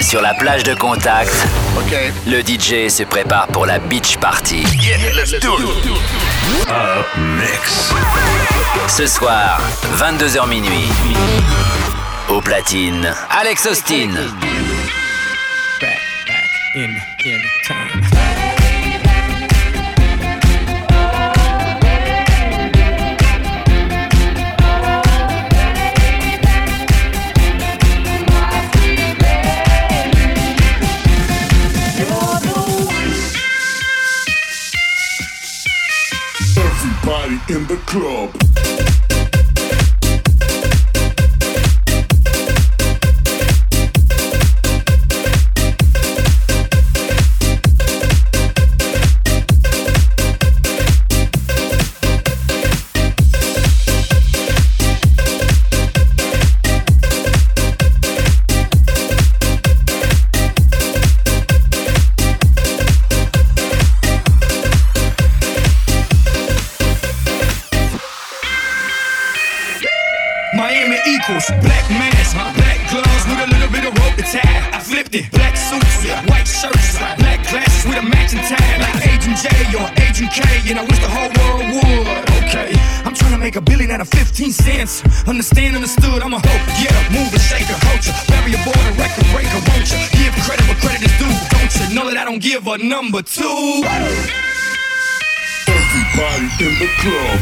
Sur la plage de Contact, le DJ se prépare pour la beach party. Ce soir, 22h minuit. Au platine, Alex Austin. in the club. for number two. Everybody in the club.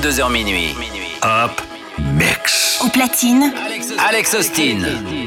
22h minuit. Hop, mix. Au platine, Alex Austin. Alex Austin.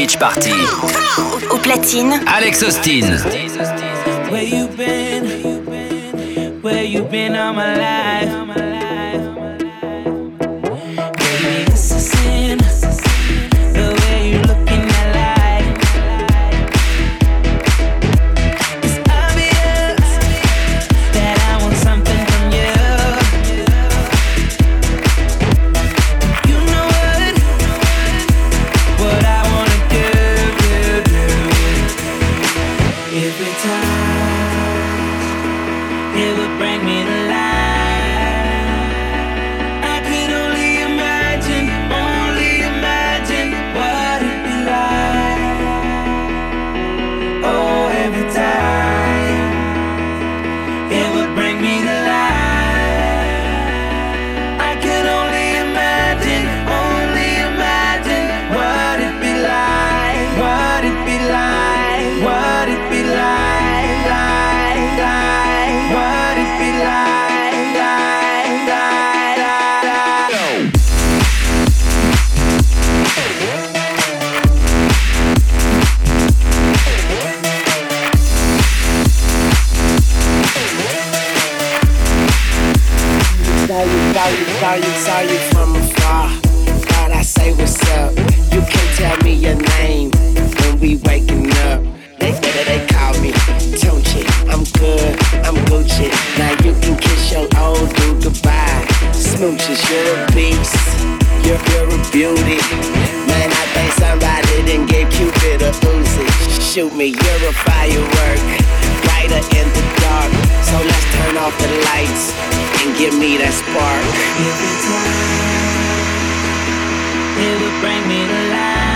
Beach Party. Au platine, Alex Austin. Where you been? Where you been? All my life? Waking up. They they, they call me Tunechi. I'm good, I'm Gucci. Now you can kiss your old dude goodbye. Smooches, you're a beast. You're, you're a beauty. Man, I think somebody didn't give Cupid a Uzi. Shoot me, you're a firework. Brighter in the dark. So let's turn off the lights and give me that spark. Every time it will bring me to life.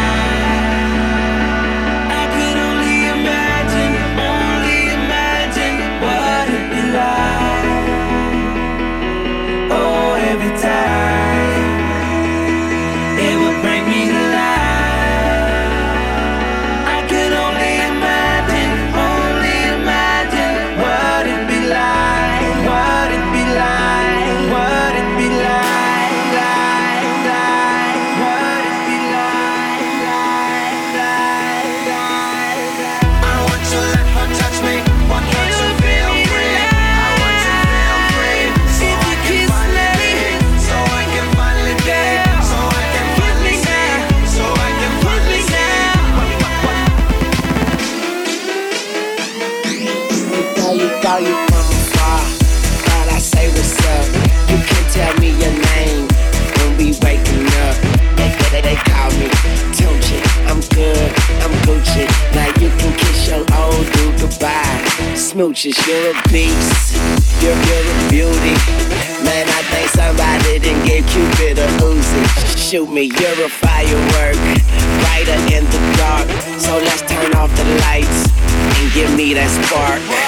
Smooches, you're a beast. You're, you're a beauty. Man, I think somebody didn't give Cupid a Uzi. Shoot me, you're a firework. Brighter in the dark. So let's turn off the lights and give me that spark.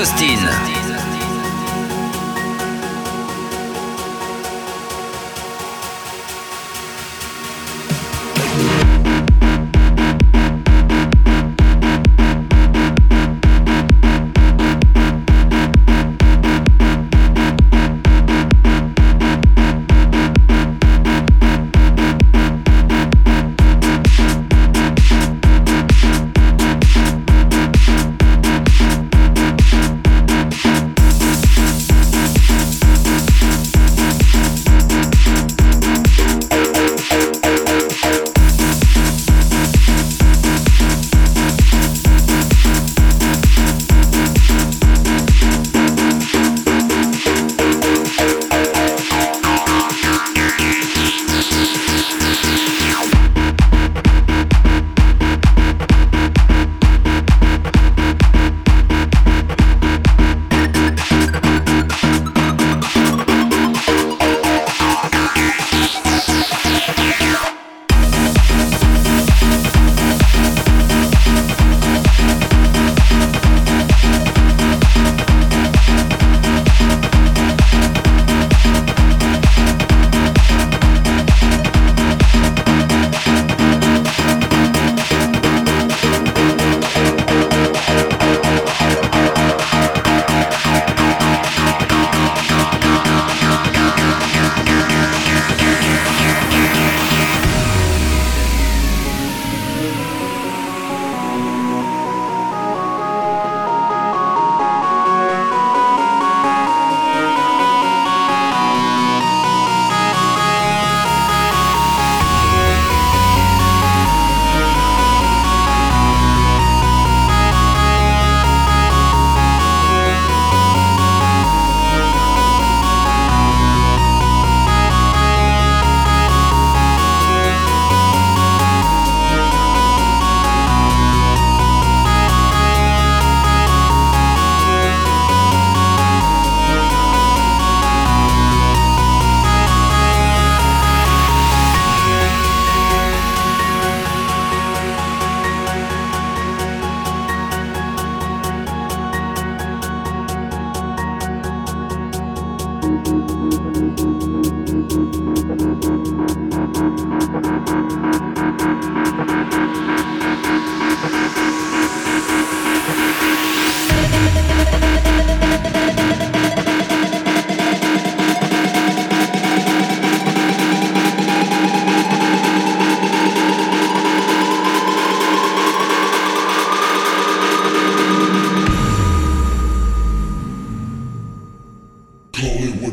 Austin.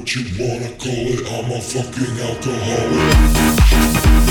what you wanna call it. I'm a fucking alcoholic.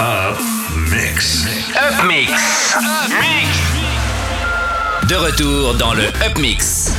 Up Mix. Up Mix. Up De retour dans le Up Mix.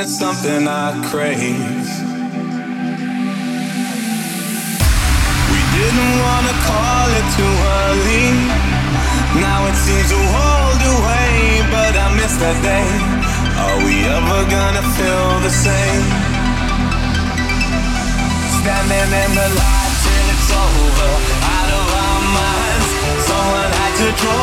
it's something I crave. We didn't wanna call it too early. Now it seems a world away, but I miss that day. Are we ever gonna feel the same? Standing in the light till it's over, out of our minds. Someone had to draw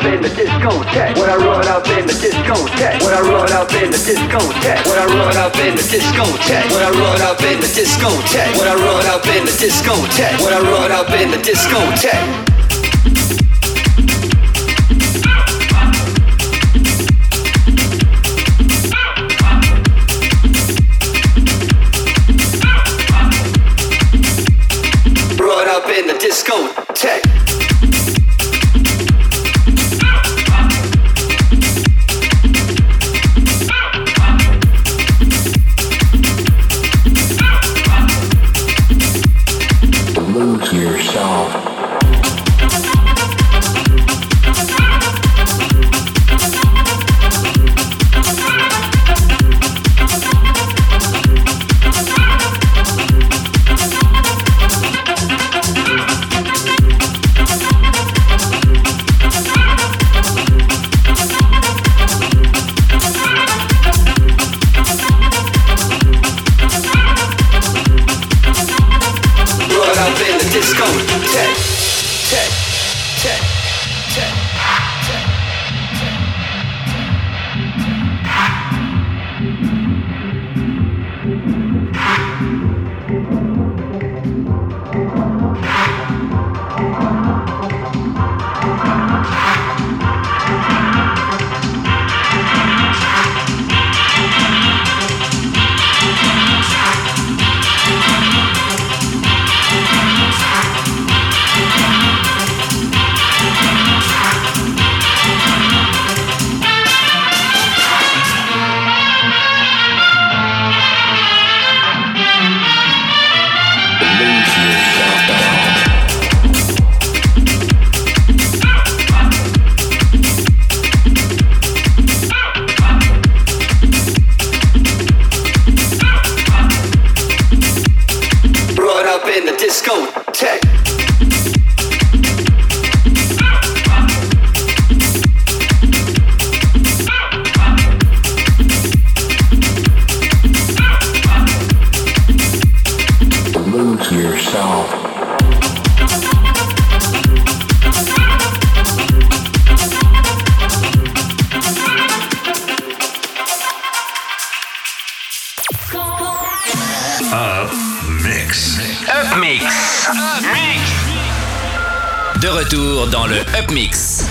up in the discotheque, when I run up in the discotheque, when I run up in the discotheque, when I run up in the discotheque, when I run up in the discotheque, when I run up in the discotheque, when I run up in the discotheque. Up Mix. Up Mix. De retour dans le Up Mix.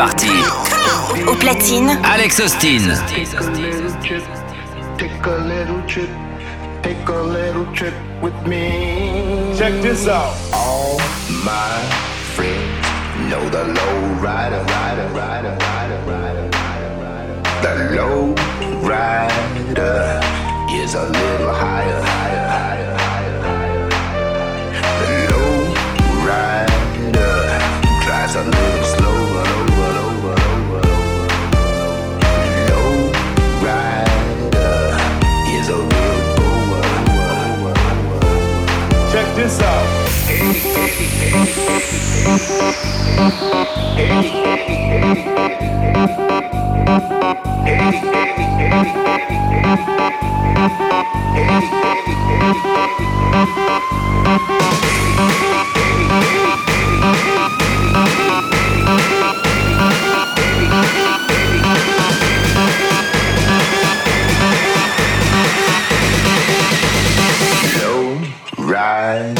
party. Au platine, Alex Austin. Take a little trip, take a little trip with me. Check this out. Bye.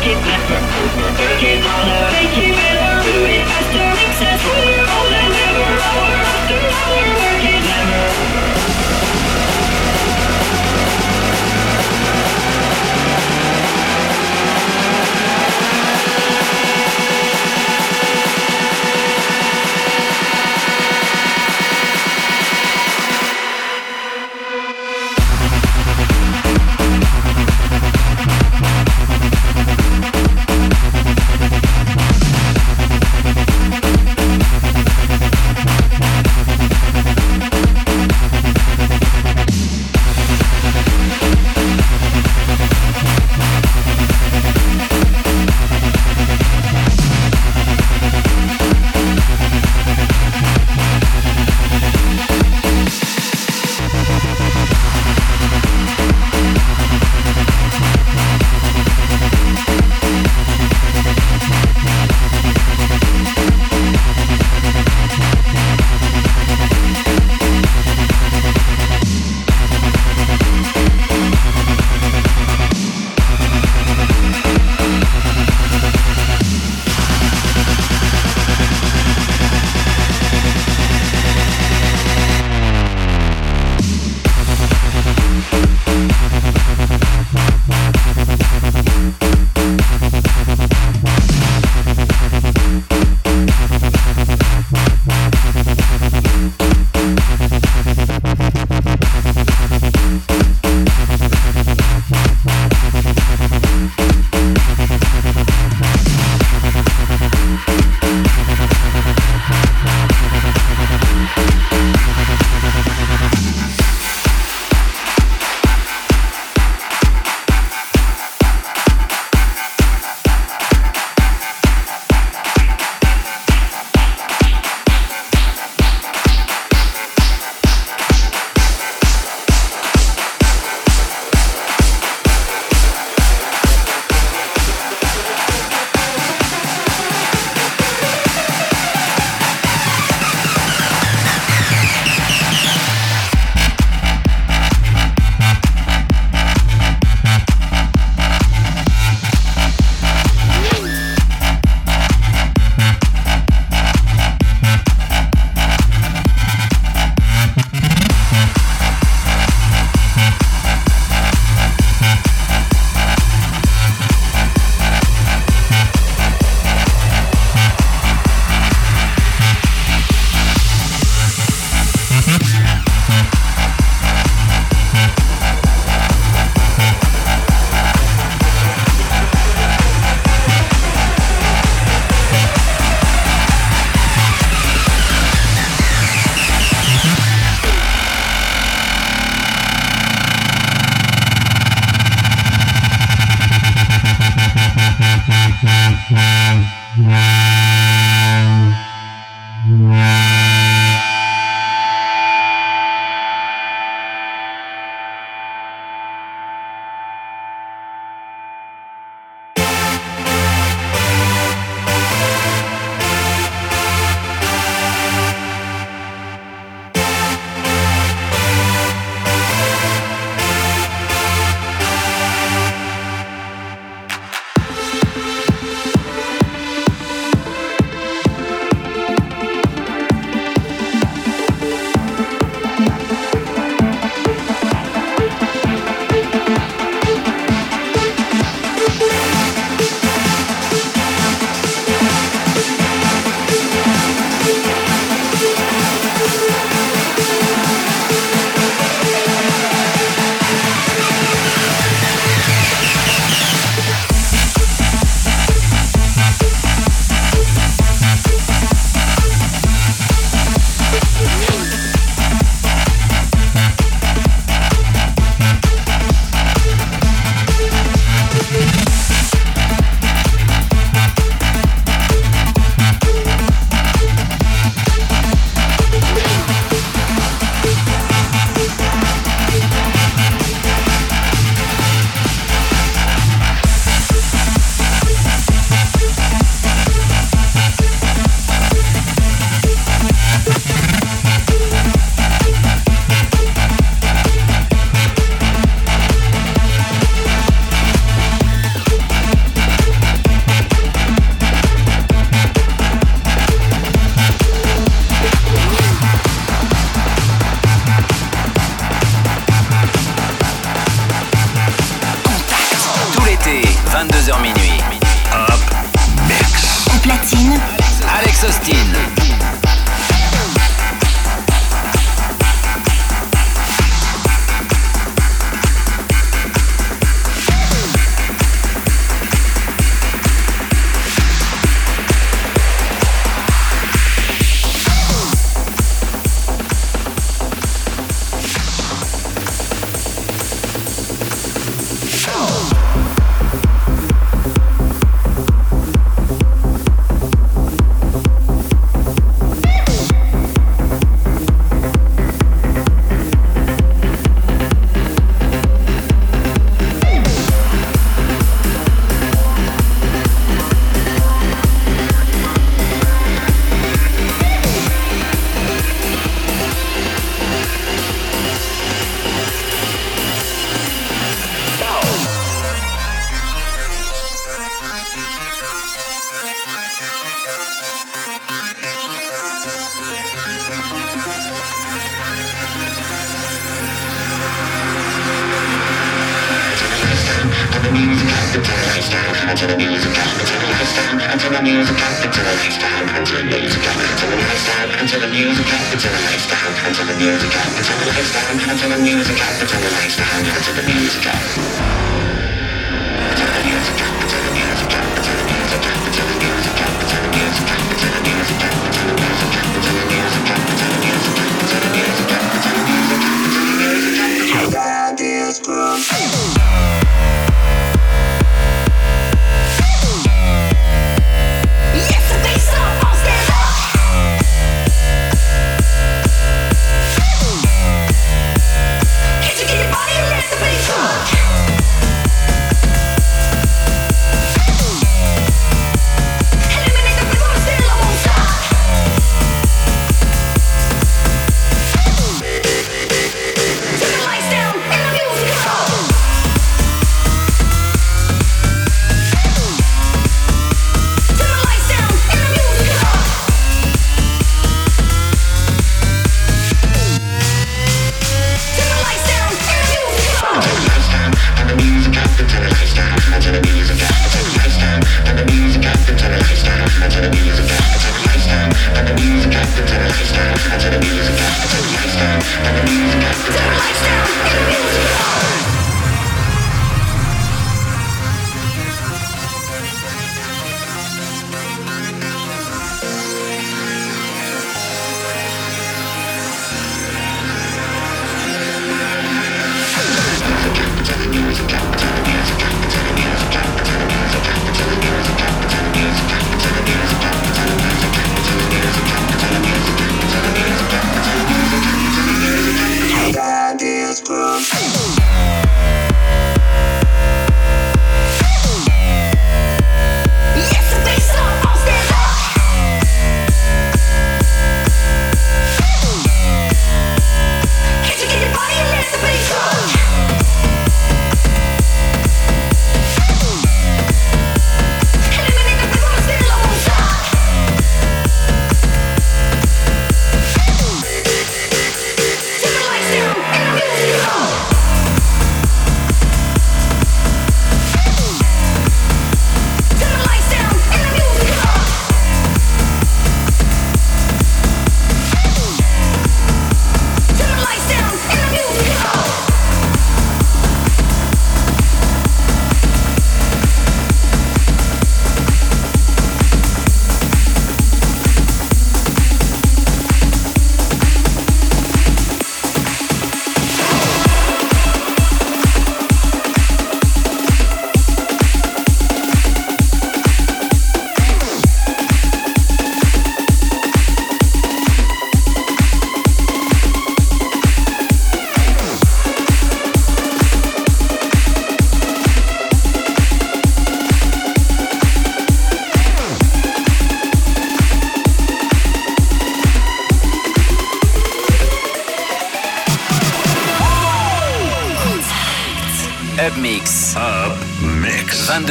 Wicked Essence.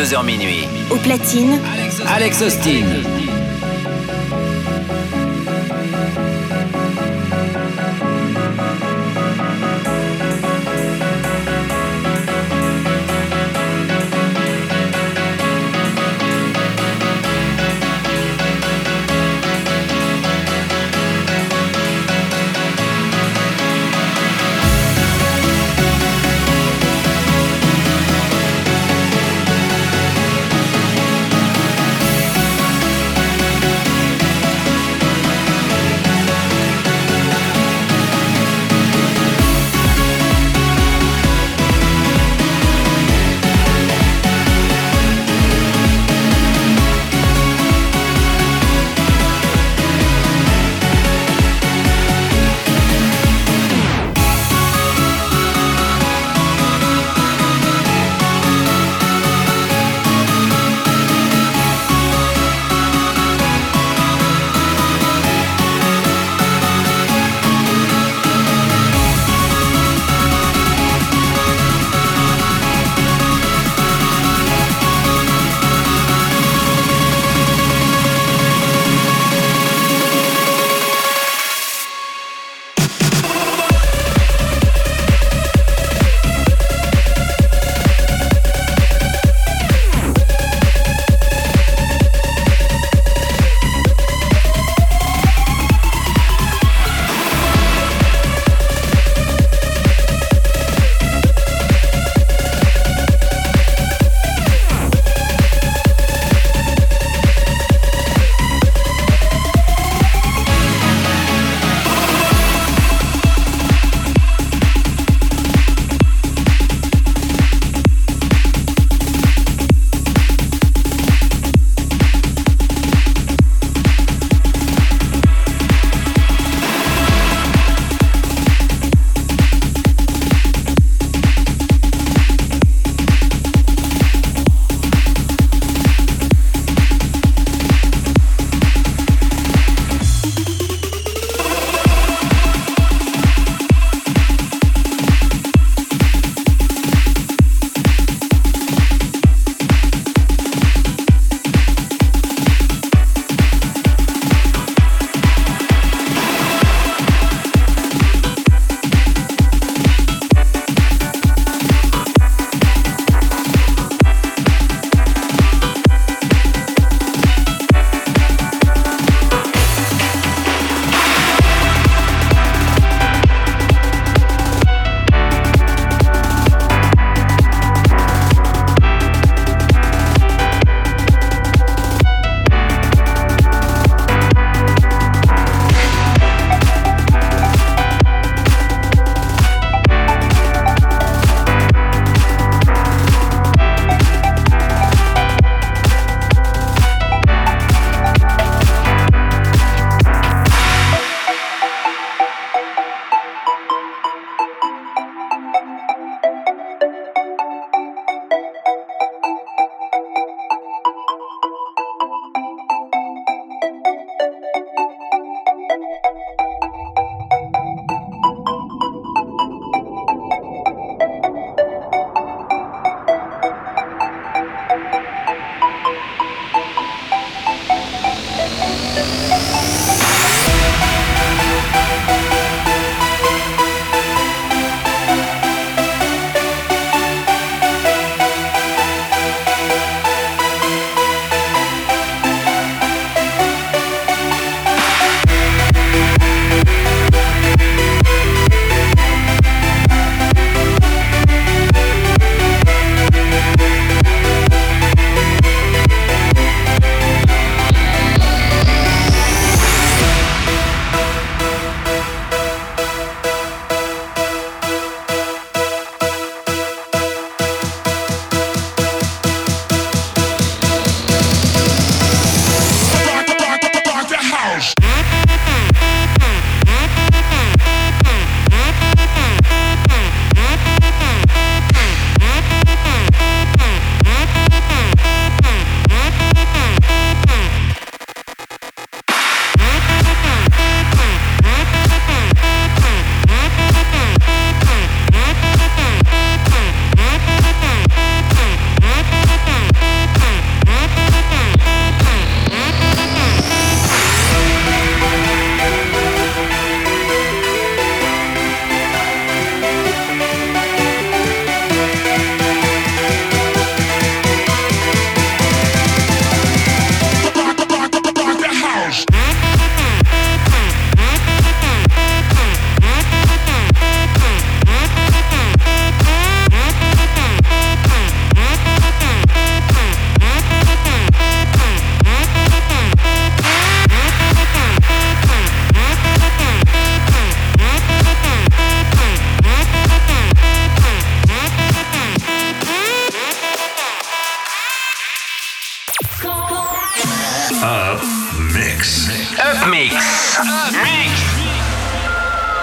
22h minuit. au platine, Alex Austin.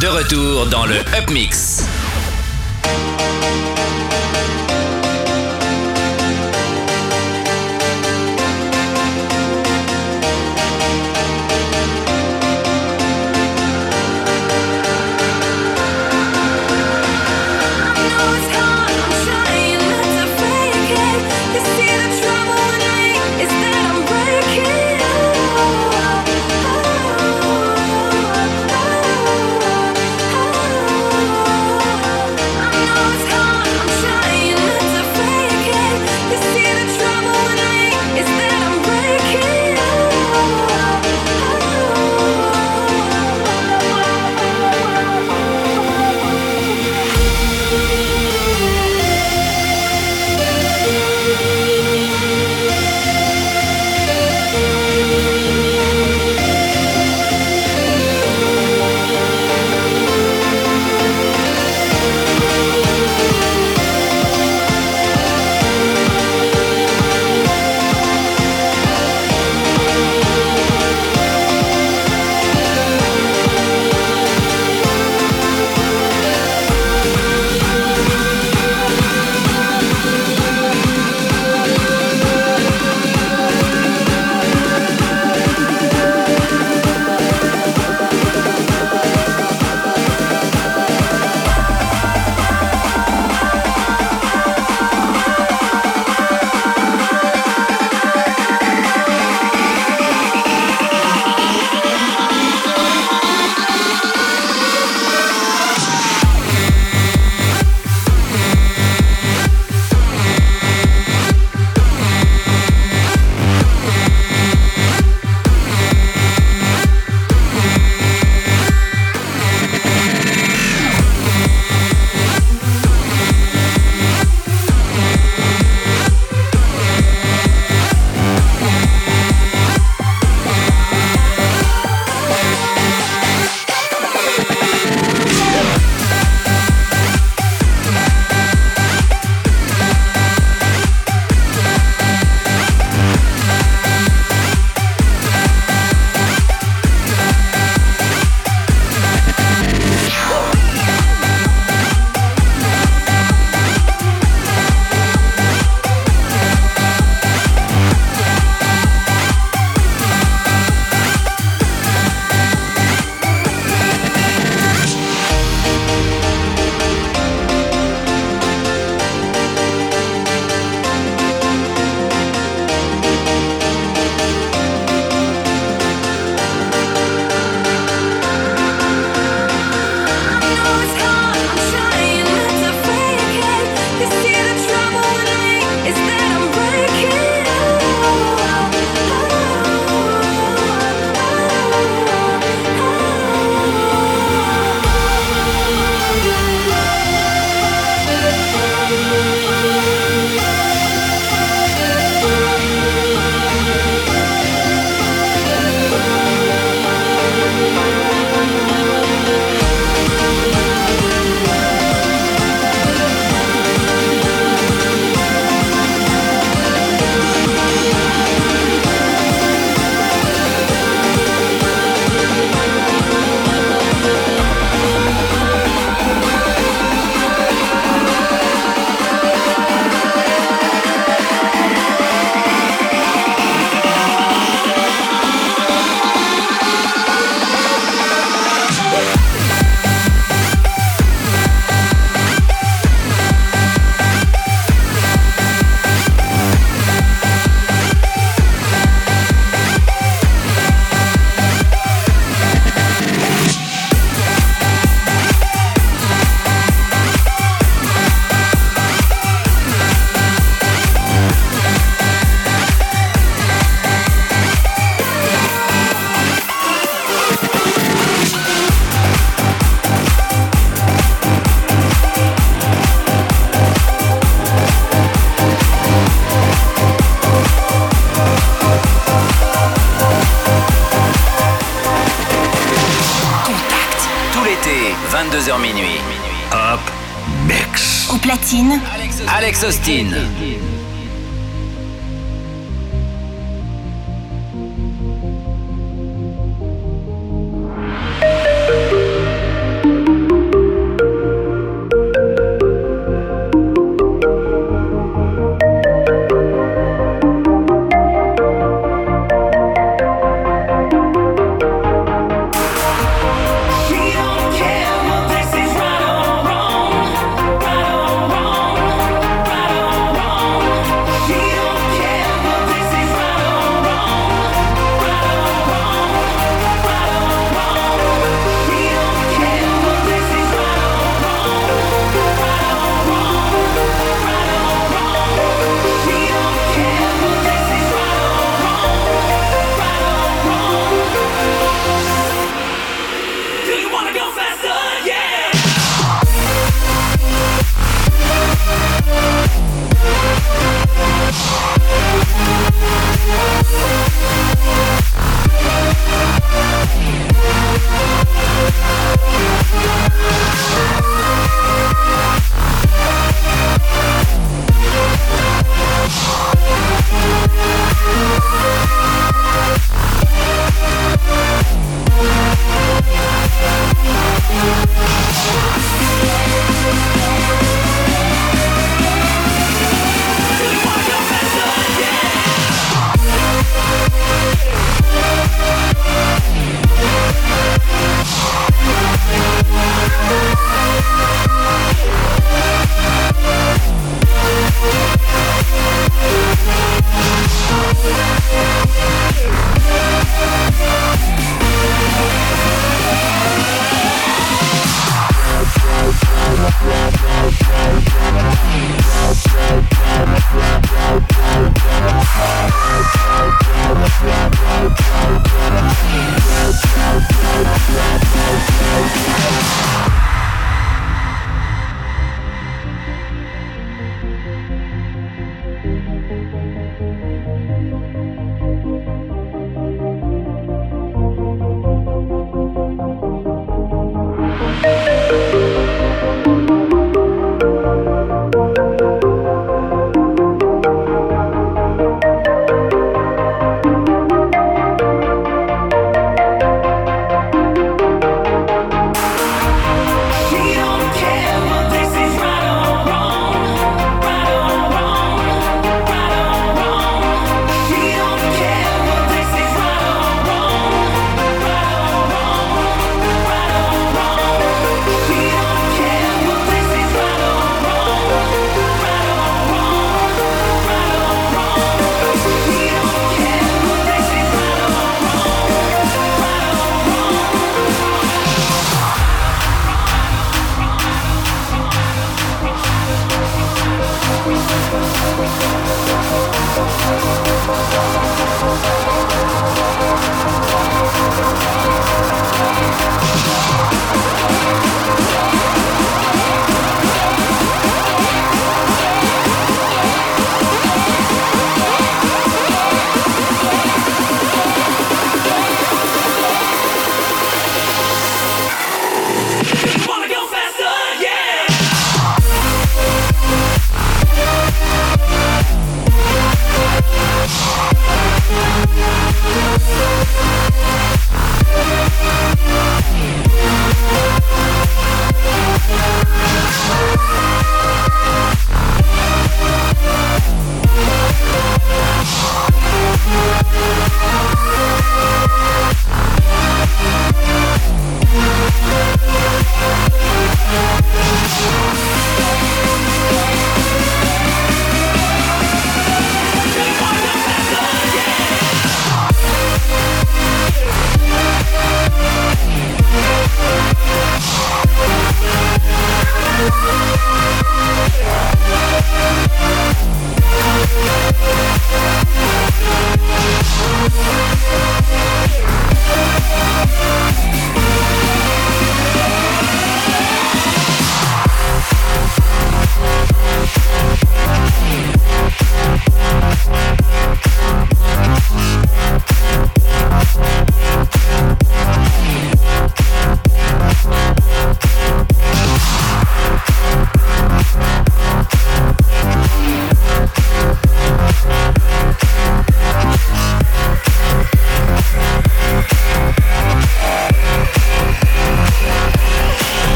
De retour dans le Up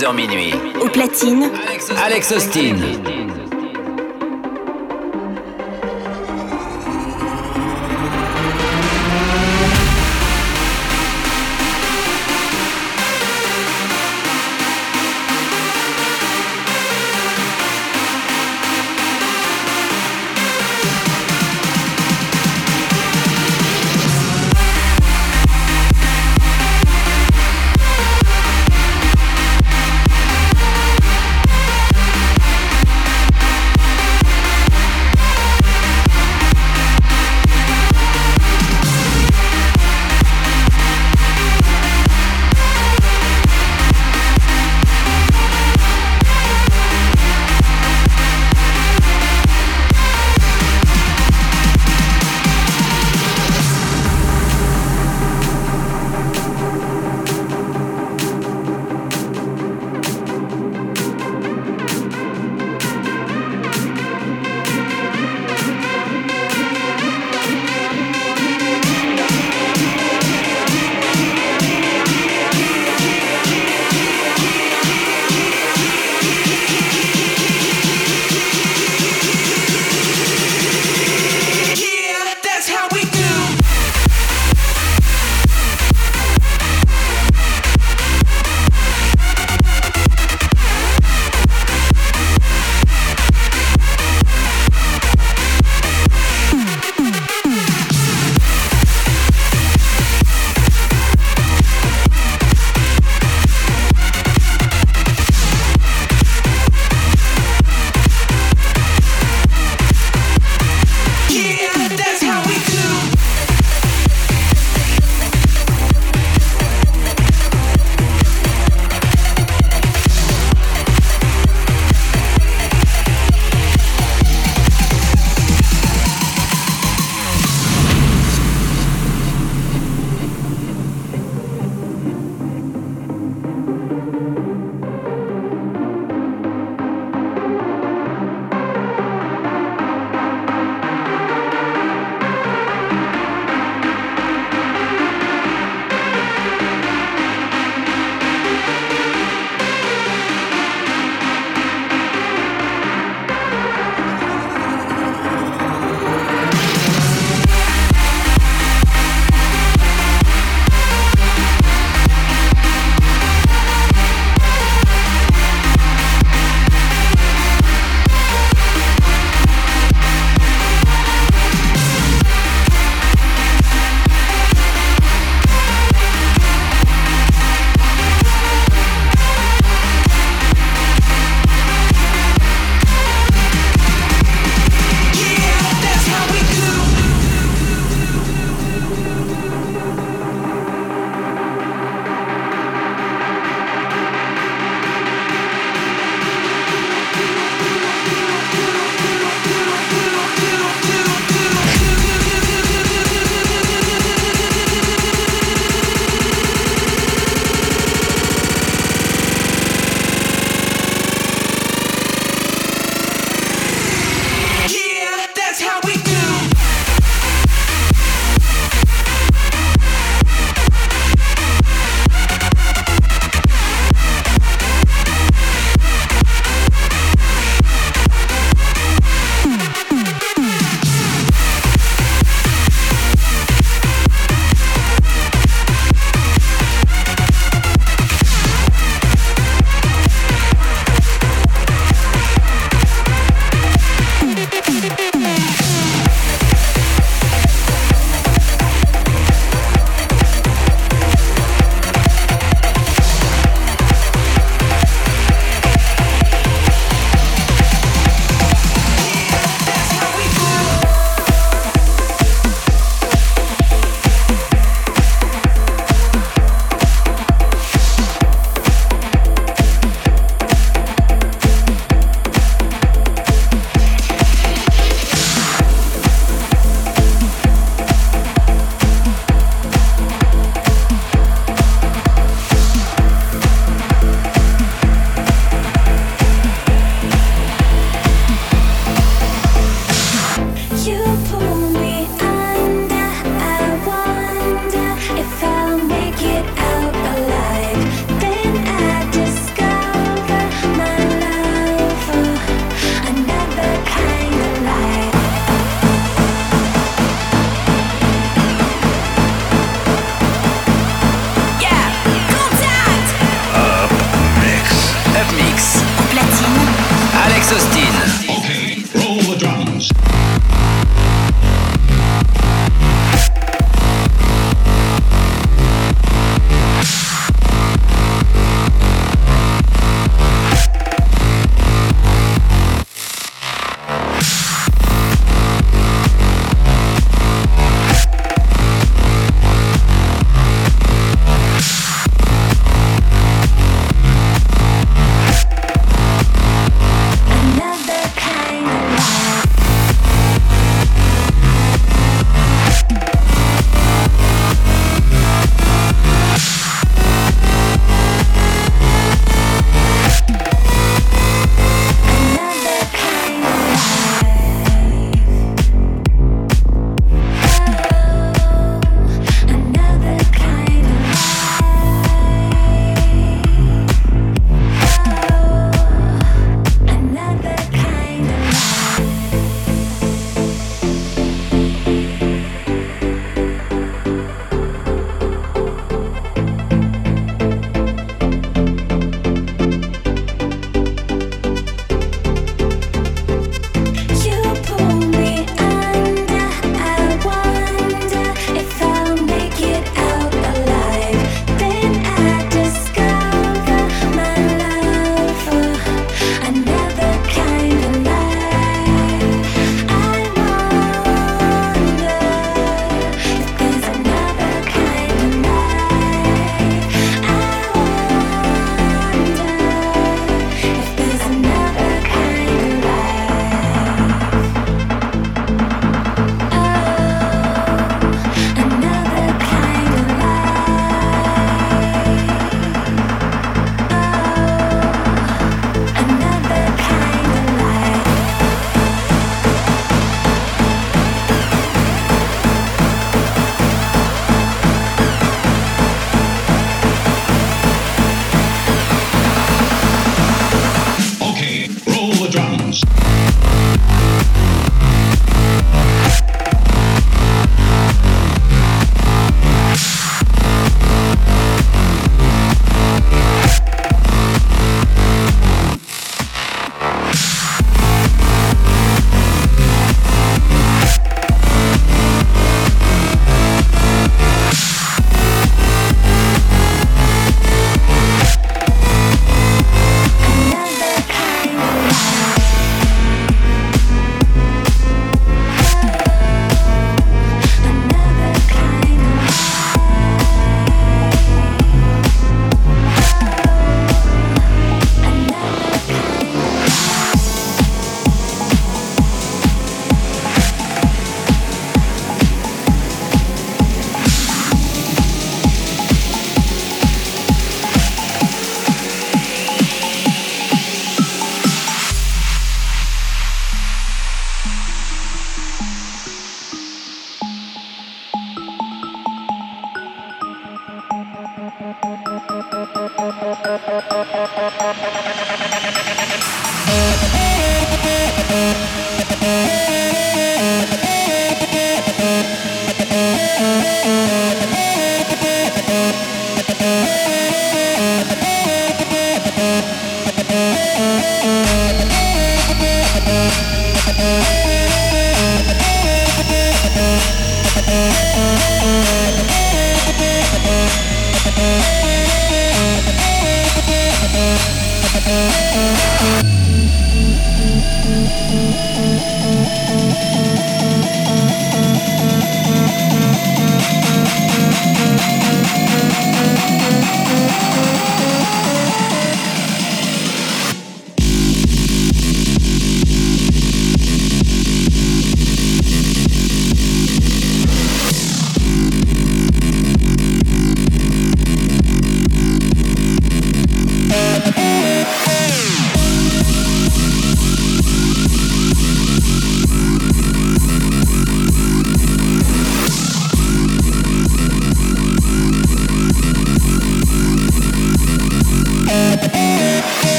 22h minuit. Au platine, Alex Austin.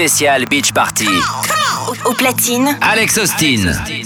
Spécial Beach Party. Au, au platine, Alex Austin. Mix.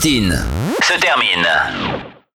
Christine.